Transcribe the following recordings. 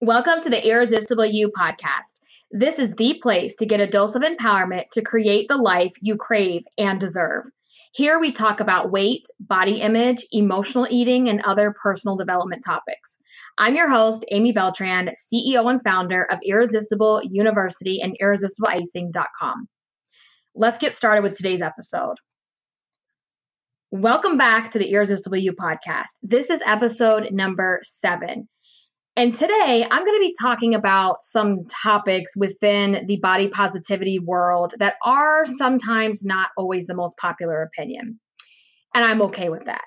Welcome to the Irresistible You podcast. This is the place to get a dose of empowerment to create the life you crave and deserve. Here we talk about weight, body image, emotional eating, and other personal development topics. I'm your host, Amy Beltran, CEO and founder of Irresistible University and IrresistibleIcing.com. Let's get started with today's episode. Welcome back to the Irresistible You podcast. This is episode number seven. And today I'm going to be talking about some topics within the body positivity world that are sometimes not always the most popular opinion. And I'm okay with that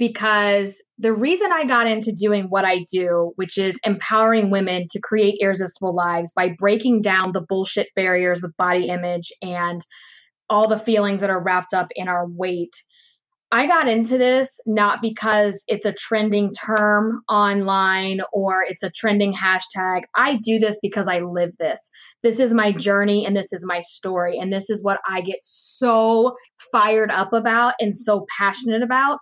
because the reason I got into doing what I do, which is empowering women to create irresistible lives by breaking down the bullshit barriers with body image and all the feelings that are wrapped up in our weight I got into this not because it's a trending term online or it's a trending hashtag. I do this because I live this. This is my journey and this is my story. And this is what I get so fired up about and so passionate about.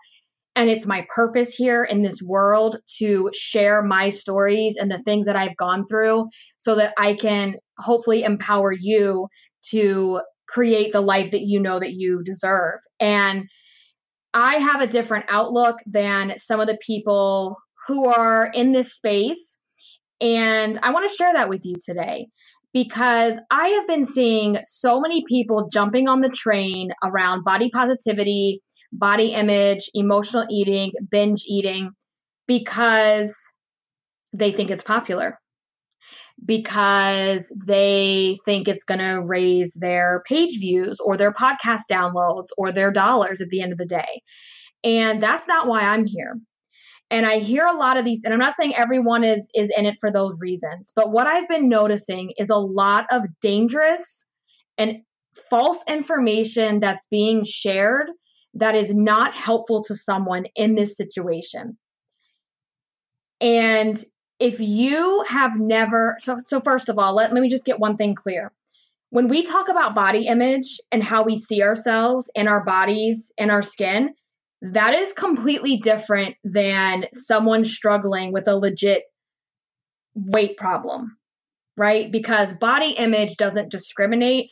And it's my purpose here in this world to share my stories and the things that I've gone through so that I can hopefully empower you to create the life that you know that you deserve. And I have a different outlook than some of the people who are in this space. And I want to share that with you today because I have been seeing so many people jumping on the train around body positivity, body image, emotional eating, binge eating because they think it's popular because they think it's going to raise their page views or their podcast downloads or their dollars at the end of the day. And that's not why I'm here. And I hear a lot of these and I'm not saying everyone is is in it for those reasons, but what I've been noticing is a lot of dangerous and false information that's being shared that is not helpful to someone in this situation. And if you have never so, so first of all let, let me just get one thing clear. When we talk about body image and how we see ourselves in our bodies and our skin that is completely different than someone struggling with a legit weight problem right? Because body image doesn't discriminate.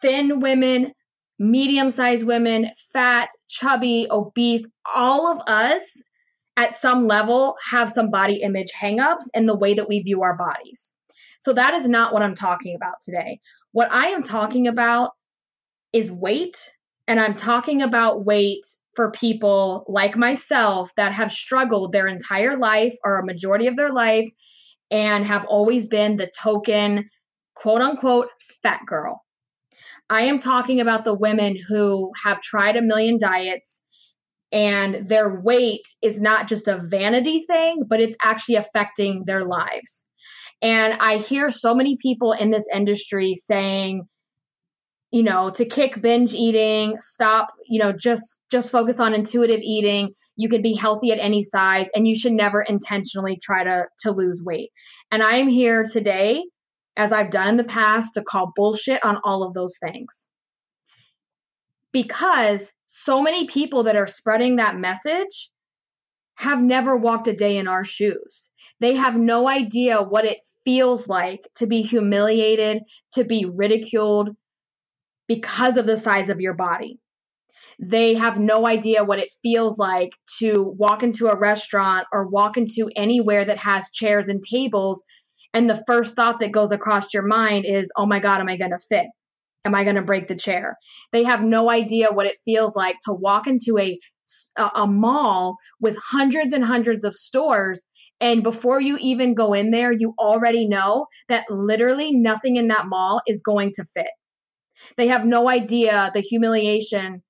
Thin women medium sized women fat chubby obese all of us at some level have some body image hangups in the way that we view our bodies. So that is not what I'm talking about today. What I am talking about is weight, and I'm talking about weight for people like myself that have struggled their entire life or a majority of their life and have always been the token quote unquote fat girl. I am talking about the women who have tried a million diets, and their weight is not just a vanity thing, but it's actually affecting their lives. And I hear so many people in this industry saying, you know, to kick binge eating, stop, you know, just just focus on intuitive eating. You can be healthy at any size and you should never intentionally try to to lose weight. And I am here today as I've done in the past to call bullshit on all of those things because so many people that are spreading that message have never walked a day in our shoes. They have no idea what it feels like to be humiliated, to be ridiculed because of the size of your body. They have no idea what it feels like to walk into a restaurant or walk into anywhere that has chairs and tables. And the first thought that goes across your mind is, oh my God, am I going to fit? Am I going to break the chair? They have no idea what it feels like to walk into a a mall with hundreds and hundreds of stores and before you even go in there, you already know that literally nothing in that mall is going to fit. They have no idea the humiliation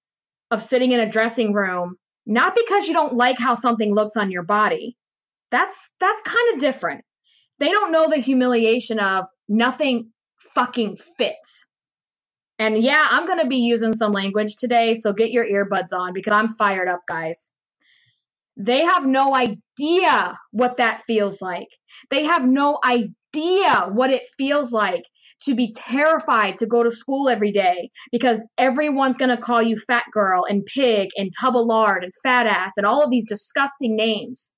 of sitting in a dressing room, not because you don't like how something looks on your body. That's that's kind of different. They don't know the humiliation of nothing fucking fits. And yeah, I'm going to be using some language today, so get your earbuds on because I'm fired up, guys. They have no idea what that feels like. They have no idea what it feels like to be terrified to go to school every day because everyone's going to call you fat girl and pig and tub of lard and fat ass and all of these disgusting names.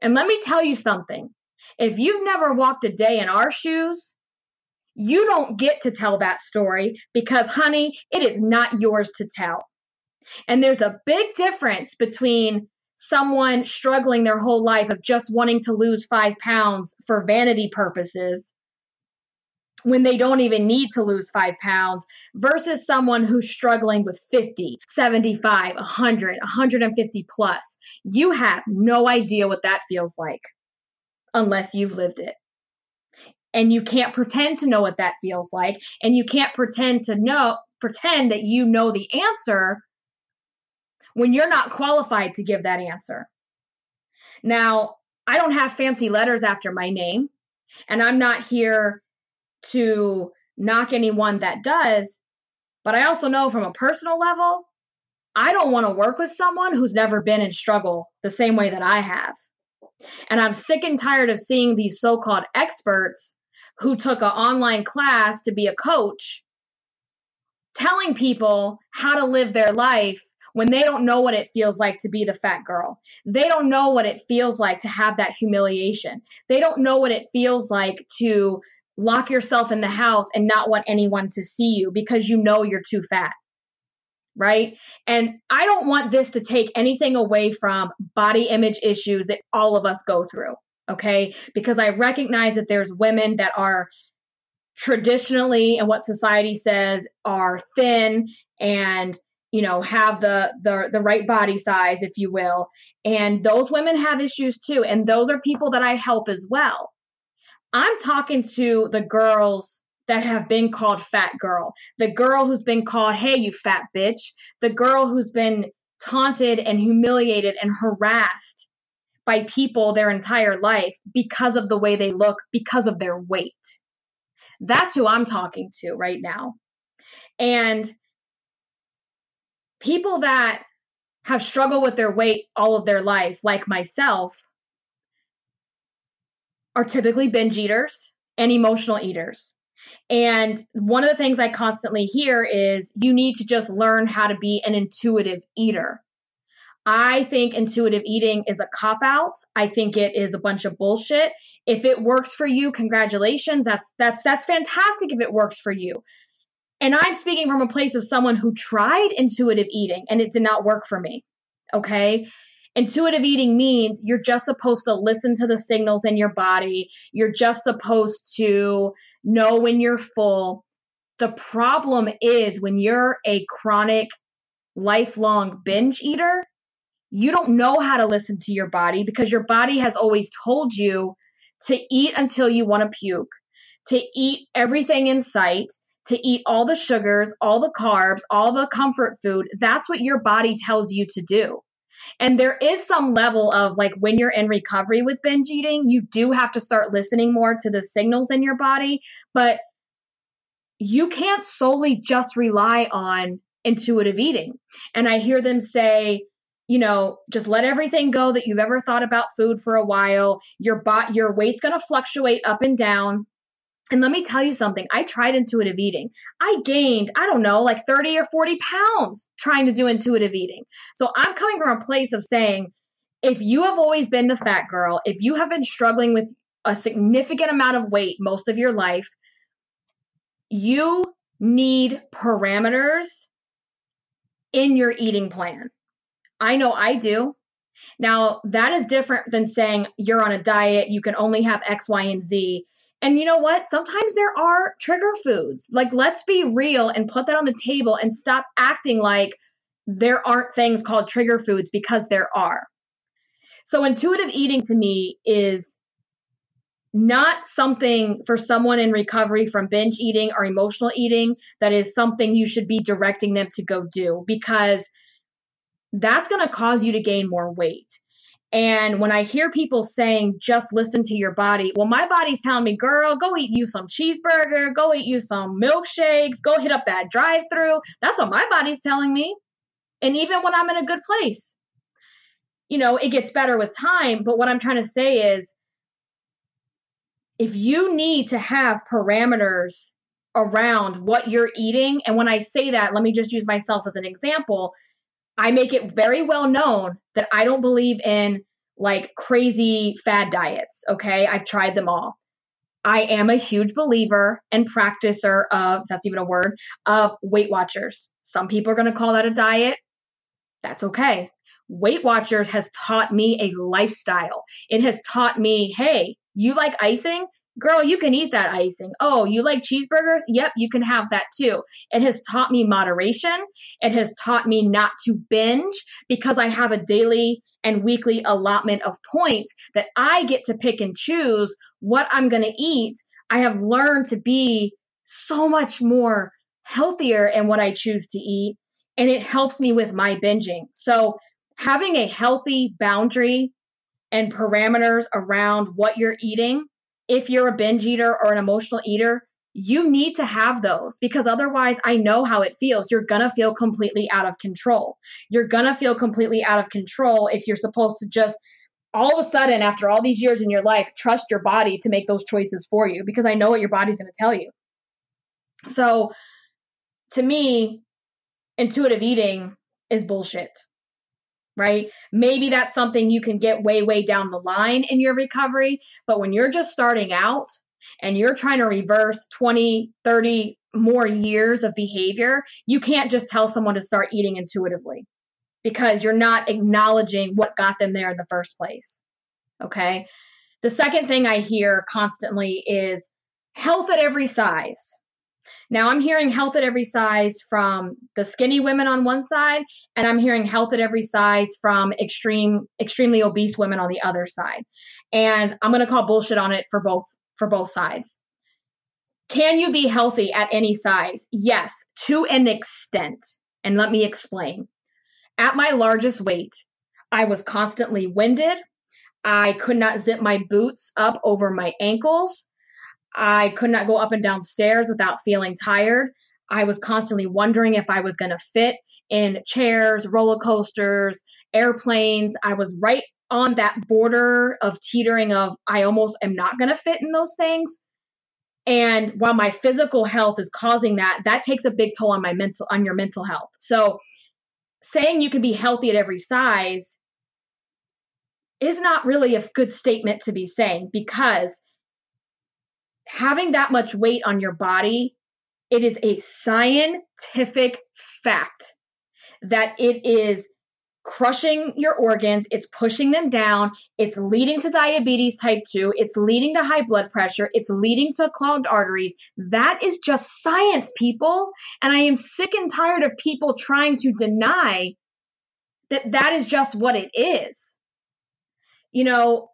And let me tell you something If you've never walked a day in our shoes, you don't get to tell that story because, honey, it is not yours to tell. And there's a big difference between someone struggling their whole life of just wanting to lose five pounds for vanity purposes when they don't even need to lose five pounds versus someone who's struggling with 50, 75, 100, 150 plus. You have no idea what that feels like unless you've lived it. And you can't pretend to know what that feels like. And you can't pretend to know, pretend that you know the answer when you're not qualified to give that answer. Now, I don't have fancy letters after my name, and I'm not here to knock anyone that does, but I also know from a personal level, I don't want to work with someone who's never been in struggle the same way that I have. And I'm sick and tired of seeing these so called experts who took an online class to be a coach telling people how to live their life when they don't know what it feels like to be the fat girl. They don't know what it feels like to have that humiliation. They don't know what it feels like to lock yourself in the house and not want anyone to see you because you know you're too fat. Right. And I don't want this to take anything away from body image issues that all of us go through. Okay. Because I recognize that there's women that are traditionally and what society says are thin and you know have the the the right body size if you will and those women have issues too and those are people that I help as well I'm talking to the girls that have been called fat girl the girl who's been called hey you fat bitch the girl who's been taunted and humiliated and harassed by people their entire life because of the way they look because of their weight that's who I'm talking to right now and people that have struggled with their weight all of their life, like myself, are typically binge eaters and emotional eaters. And one of the things I constantly hear is you need to just learn how to be an intuitive eater. I think intuitive eating is a cop out. I think it is a bunch of bullshit. If it works for you, congratulations. That's that's that's fantastic if it works for you. And I'm speaking from a place of someone who tried intuitive eating and it did not work for me. Okay. Intuitive eating means you're just supposed to listen to the signals in your body. You're just supposed to know when you're full. The problem is when you're a chronic, lifelong binge eater, you don't know how to listen to your body because your body has always told you to eat until you want to puke, to eat everything in sight, to eat all the sugars, all the carbs, all the comfort food. That's what your body tells you to do. And there is some level of like when you're in recovery with binge eating, you do have to start listening more to the signals in your body, but you can't solely just rely on intuitive eating. And I hear them say, you know, just let everything go that you've ever thought about food for a while. Your bot your weight's going to fluctuate up and down. And let me tell you something. I tried intuitive eating. I gained, I don't know, like 30 or 40 pounds trying to do intuitive eating. So I'm coming from a place of saying, if you have always been the fat girl, if you have been struggling with a significant amount of weight most of your life, you need parameters in your eating plan. I know I do. Now, that is different than saying you're on a diet, you can only have X, Y, and Z and you know what? Sometimes there are trigger foods. Like, let's be real and put that on the table and stop acting like there aren't things called trigger foods because there are. So, intuitive eating to me is not something for someone in recovery from binge eating or emotional eating that is something you should be directing them to go do because that's going to cause you to gain more weight. And when I hear people saying, just listen to your body, well, my body's telling me, girl, go eat you some cheeseburger, go eat you some milkshakes, go hit up that drive through. That's what my body's telling me. And even when I'm in a good place, you know, it gets better with time. But what I'm trying to say is, if you need to have parameters around what you're eating, and when I say that, let me just use myself as an example I make it very well known that I don't believe in like crazy fad diets. Okay. I've tried them all. I am a huge believer and practicer of, that's even a word, of Weight Watchers. Some people are going to call that a diet. That's okay. Weight Watchers has taught me a lifestyle. It has taught me, hey, you like icing? Girl, you can eat that icing. Oh, you like cheeseburgers? Yep, you can have that too. It has taught me moderation. It has taught me not to binge because I have a daily and weekly allotment of points that I get to pick and choose what I'm going to eat. I have learned to be so much more healthier in what I choose to eat, and it helps me with my binging. So, having a healthy boundary and parameters around what you're eating, if you're a binge eater or an emotional eater, you need to have those because otherwise I know how it feels. You're going to feel completely out of control. You're going to feel completely out of control if you're supposed to just all of a sudden, after all these years in your life, trust your body to make those choices for you because I know what your body's going to tell you. So, to me, intuitive eating is bullshit, right? Maybe that's something you can get way, way down the line in your recovery. But when you're just starting out and you're trying to reverse 20, 30 more years of behavior, you can't just tell someone to start eating intuitively because you're not acknowledging what got them there in the first place. Okay. The second thing I hear constantly is health at every size. Now I'm hearing health at every size from the skinny women on one side, and I'm hearing health at every size from extreme, extremely obese women on the other side. And I'm going to call bullshit on it for both, for both sides. Can you be healthy at any size? Yes, to an extent. And let me explain. At my largest weight, I was constantly winded. I could not zip my boots up over my ankles. I could not go up and down stairs without feeling tired. I was constantly wondering if I was going to fit in chairs, roller coasters, airplanes. I was right on that border of teetering of I almost am not going to fit in those things. And while my physical health is causing that, that takes a big toll on my mental on your mental health. So saying you can be healthy at every size is not really a good statement to be saying because having that much weight on your body, it is a scientific fact that it is crushing your organs, it's pushing them down, it's leading to diabetes type 2, it's leading to high blood pressure, it's leading to clogged arteries. That is just science, people. And I am sick and tired of people trying to deny that that is just what it is. You know,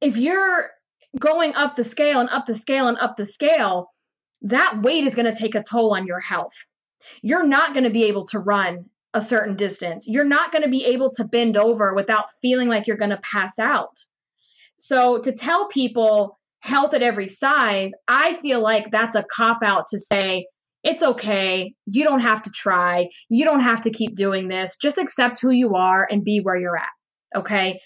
if you're going up the scale and up the scale and up the scale, that weight is going to take a toll on your health. You're not going to be able to run a certain distance. You're not going to be able to bend over without feeling like you're going to pass out. So to tell people health at every size, I feel like that's a cop out to say, it's okay. You don't have to try. You don't have to keep doing this. Just accept who you are and be where you're at. Okay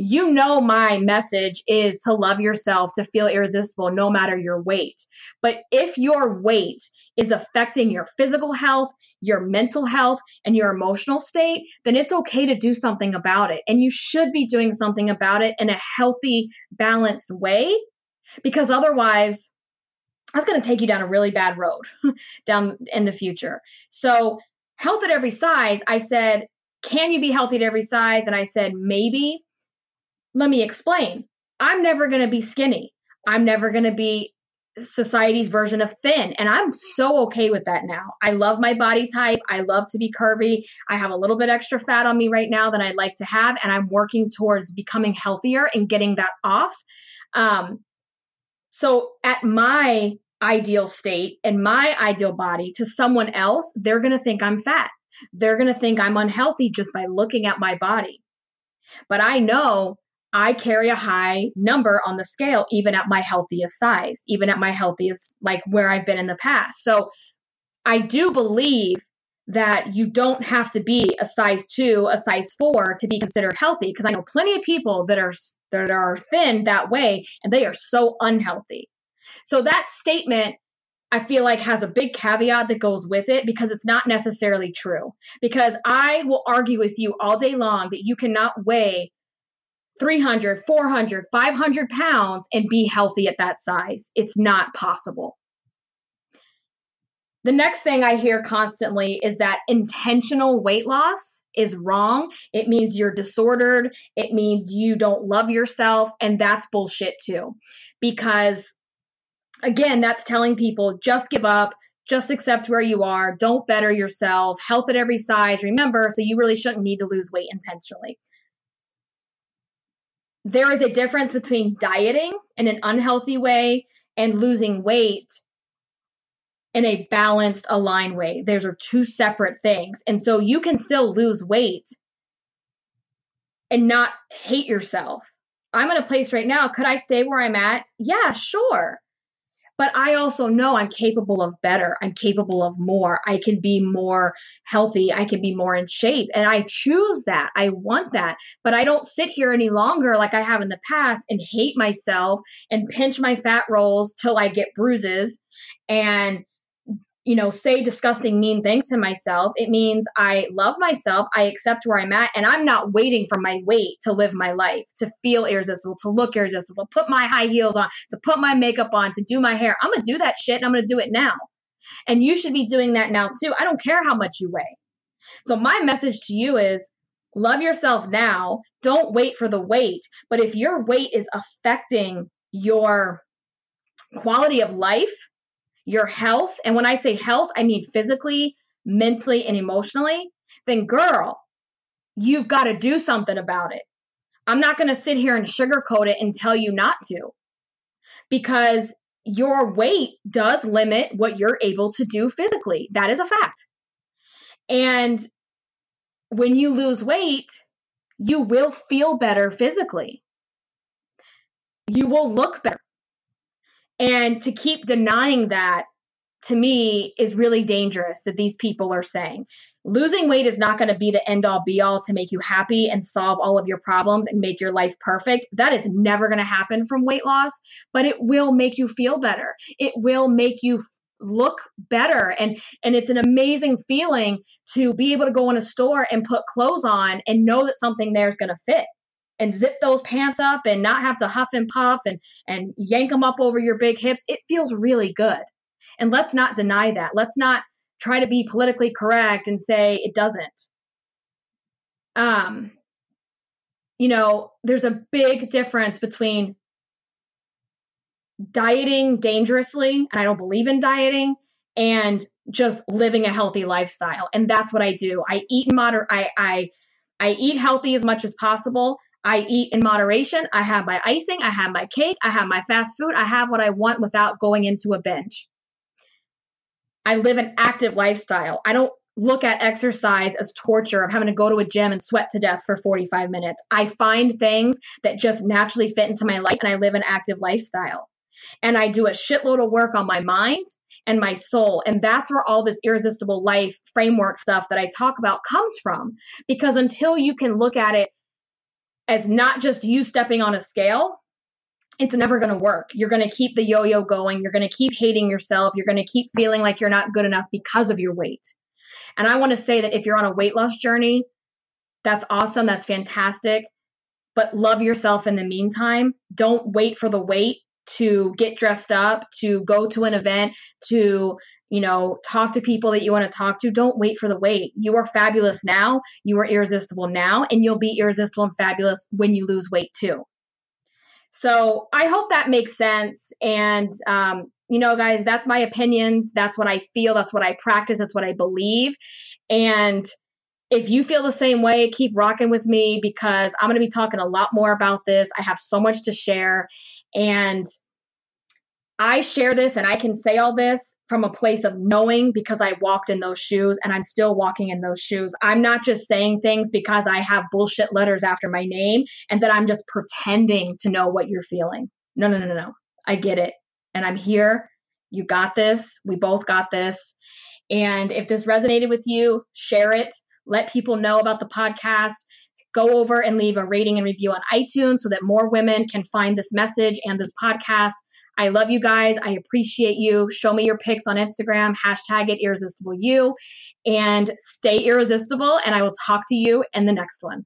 you know my message is to love yourself, to feel irresistible no matter your weight. But if your weight is affecting your physical health, your mental health, and your emotional state, then it's okay to do something about it. And you should be doing something about it in a healthy, balanced way, because otherwise, that's going to take you down a really bad road down in the future. So, health at every size, I said, can you be healthy at every size? And I said, maybe let me explain. I'm never going to be skinny. I'm never going to be society's version of thin. And I'm so okay with that now. I love my body type. I love to be curvy. I have a little bit extra fat on me right now than I'd like to have. And I'm working towards becoming healthier and getting that off. Um, so at my ideal state and my ideal body to someone else, they're going to think I'm fat. They're going to think I'm unhealthy just by looking at my body. But I know I carry a high number on the scale, even at my healthiest size, even at my healthiest, like where I've been in the past. So I do believe that you don't have to be a size two, a size four to be considered healthy. Because I know plenty of people that are that are thin that way, and they are so unhealthy. So that statement I feel like has a big caveat that goes with it because it's not necessarily true. Because I will argue with you all day long that you cannot weigh 300, 400, 500 pounds and be healthy at that size. It's not possible. The next thing I hear constantly is that intentional weight loss is wrong. It means you're disordered. It means you don't love yourself. And that's bullshit too. Because again, that's telling people just give up, just accept where you are, don't better yourself, health at every size. Remember, so you really shouldn't need to lose weight intentionally. There is a difference between dieting in an unhealthy way and losing weight in a balanced, aligned way. Those are two separate things. And so you can still lose weight and not hate yourself. I'm in a place right now. Could I stay where I'm at? Yeah, sure. But I also know I'm capable of better. I'm capable of more. I can be more healthy. I can be more in shape. And I choose that. I want that. But I don't sit here any longer like I have in the past and hate myself and pinch my fat rolls till I get bruises and you know, say disgusting, mean things to myself. It means I love myself, I accept where I'm at, and I'm not waiting for my weight to live my life, to feel irresistible, to look irresistible, put my high heels on, to put my makeup on, to do my hair. I'm gonna do that shit and I'm gonna do it now. And you should be doing that now too. I don't care how much you weigh. So, my message to you is love yourself now. Don't wait for the weight. But if your weight is affecting your quality of life, your health, and when I say health, I mean physically, mentally, and emotionally, then girl, you've got to do something about it. I'm not going to sit here and sugarcoat it and tell you not to because your weight does limit what you're able to do physically. That is a fact. And when you lose weight, you will feel better physically. You will look better. And to keep denying that to me is really dangerous that these people are saying. Losing weight is not going to be the end all be all to make you happy and solve all of your problems and make your life perfect. That is never going to happen from weight loss, but it will make you feel better. It will make you look better and and it's an amazing feeling to be able to go in a store and put clothes on and know that something there is going to fit and zip those pants up and not have to huff and puff and and yank them up over your big hips it feels really good. And let's not deny that. Let's not try to be politically correct and say it doesn't. Um you know there's a big difference between dieting dangerously and i don't believe in dieting and just living a healthy lifestyle. And that's what i do. I eat in moder i i i eat healthy as much as possible I eat in moderation. I have my icing. I have my cake. I have my fast food. I have what I want without going into a binge. I live an active lifestyle. I don't look at exercise as torture of having to go to a gym and sweat to death for 45 minutes. I find things that just naturally fit into my life and I live an active lifestyle. And I do a shitload of work on my mind and my soul. And that's where all this irresistible life framework stuff that I talk about comes from. Because until you can look at it as not just you stepping on a scale, it's never going to work. You're going to keep the yo yo going. You're going to keep hating yourself. You're going to keep feeling like you're not good enough because of your weight. And I want to say that if you're on a weight loss journey, that's awesome. That's fantastic. But love yourself in the meantime. Don't wait for the weight to get dressed up, to go to an event, to you know, talk to people that you want to talk to. Don't wait for the weight. You are fabulous now. You are irresistible now, and you'll be irresistible and fabulous when you lose weight too. So I hope that makes sense. And, um, you know, guys, that's my opinions. That's what I feel. That's what I practice. That's what I believe. And if you feel the same way, keep rocking with me because I'm going to be talking a lot more about this. I have so much to share. And I share this and I can say all this from a place of knowing because I walked in those shoes and I'm still walking in those shoes. I'm not just saying things because I have bullshit letters after my name and that I'm just pretending to know what you're feeling. No, no, no, no, no. I get it. And I'm here. You got this. We both got this. And if this resonated with you, share it. Let people know about the podcast. Go over and leave a rating and review on iTunes so that more women can find this message and this podcast I love you guys. I appreciate you. Show me your pics on Instagram, hashtag it irresistible you, and stay irresistible. And I will talk to you in the next one.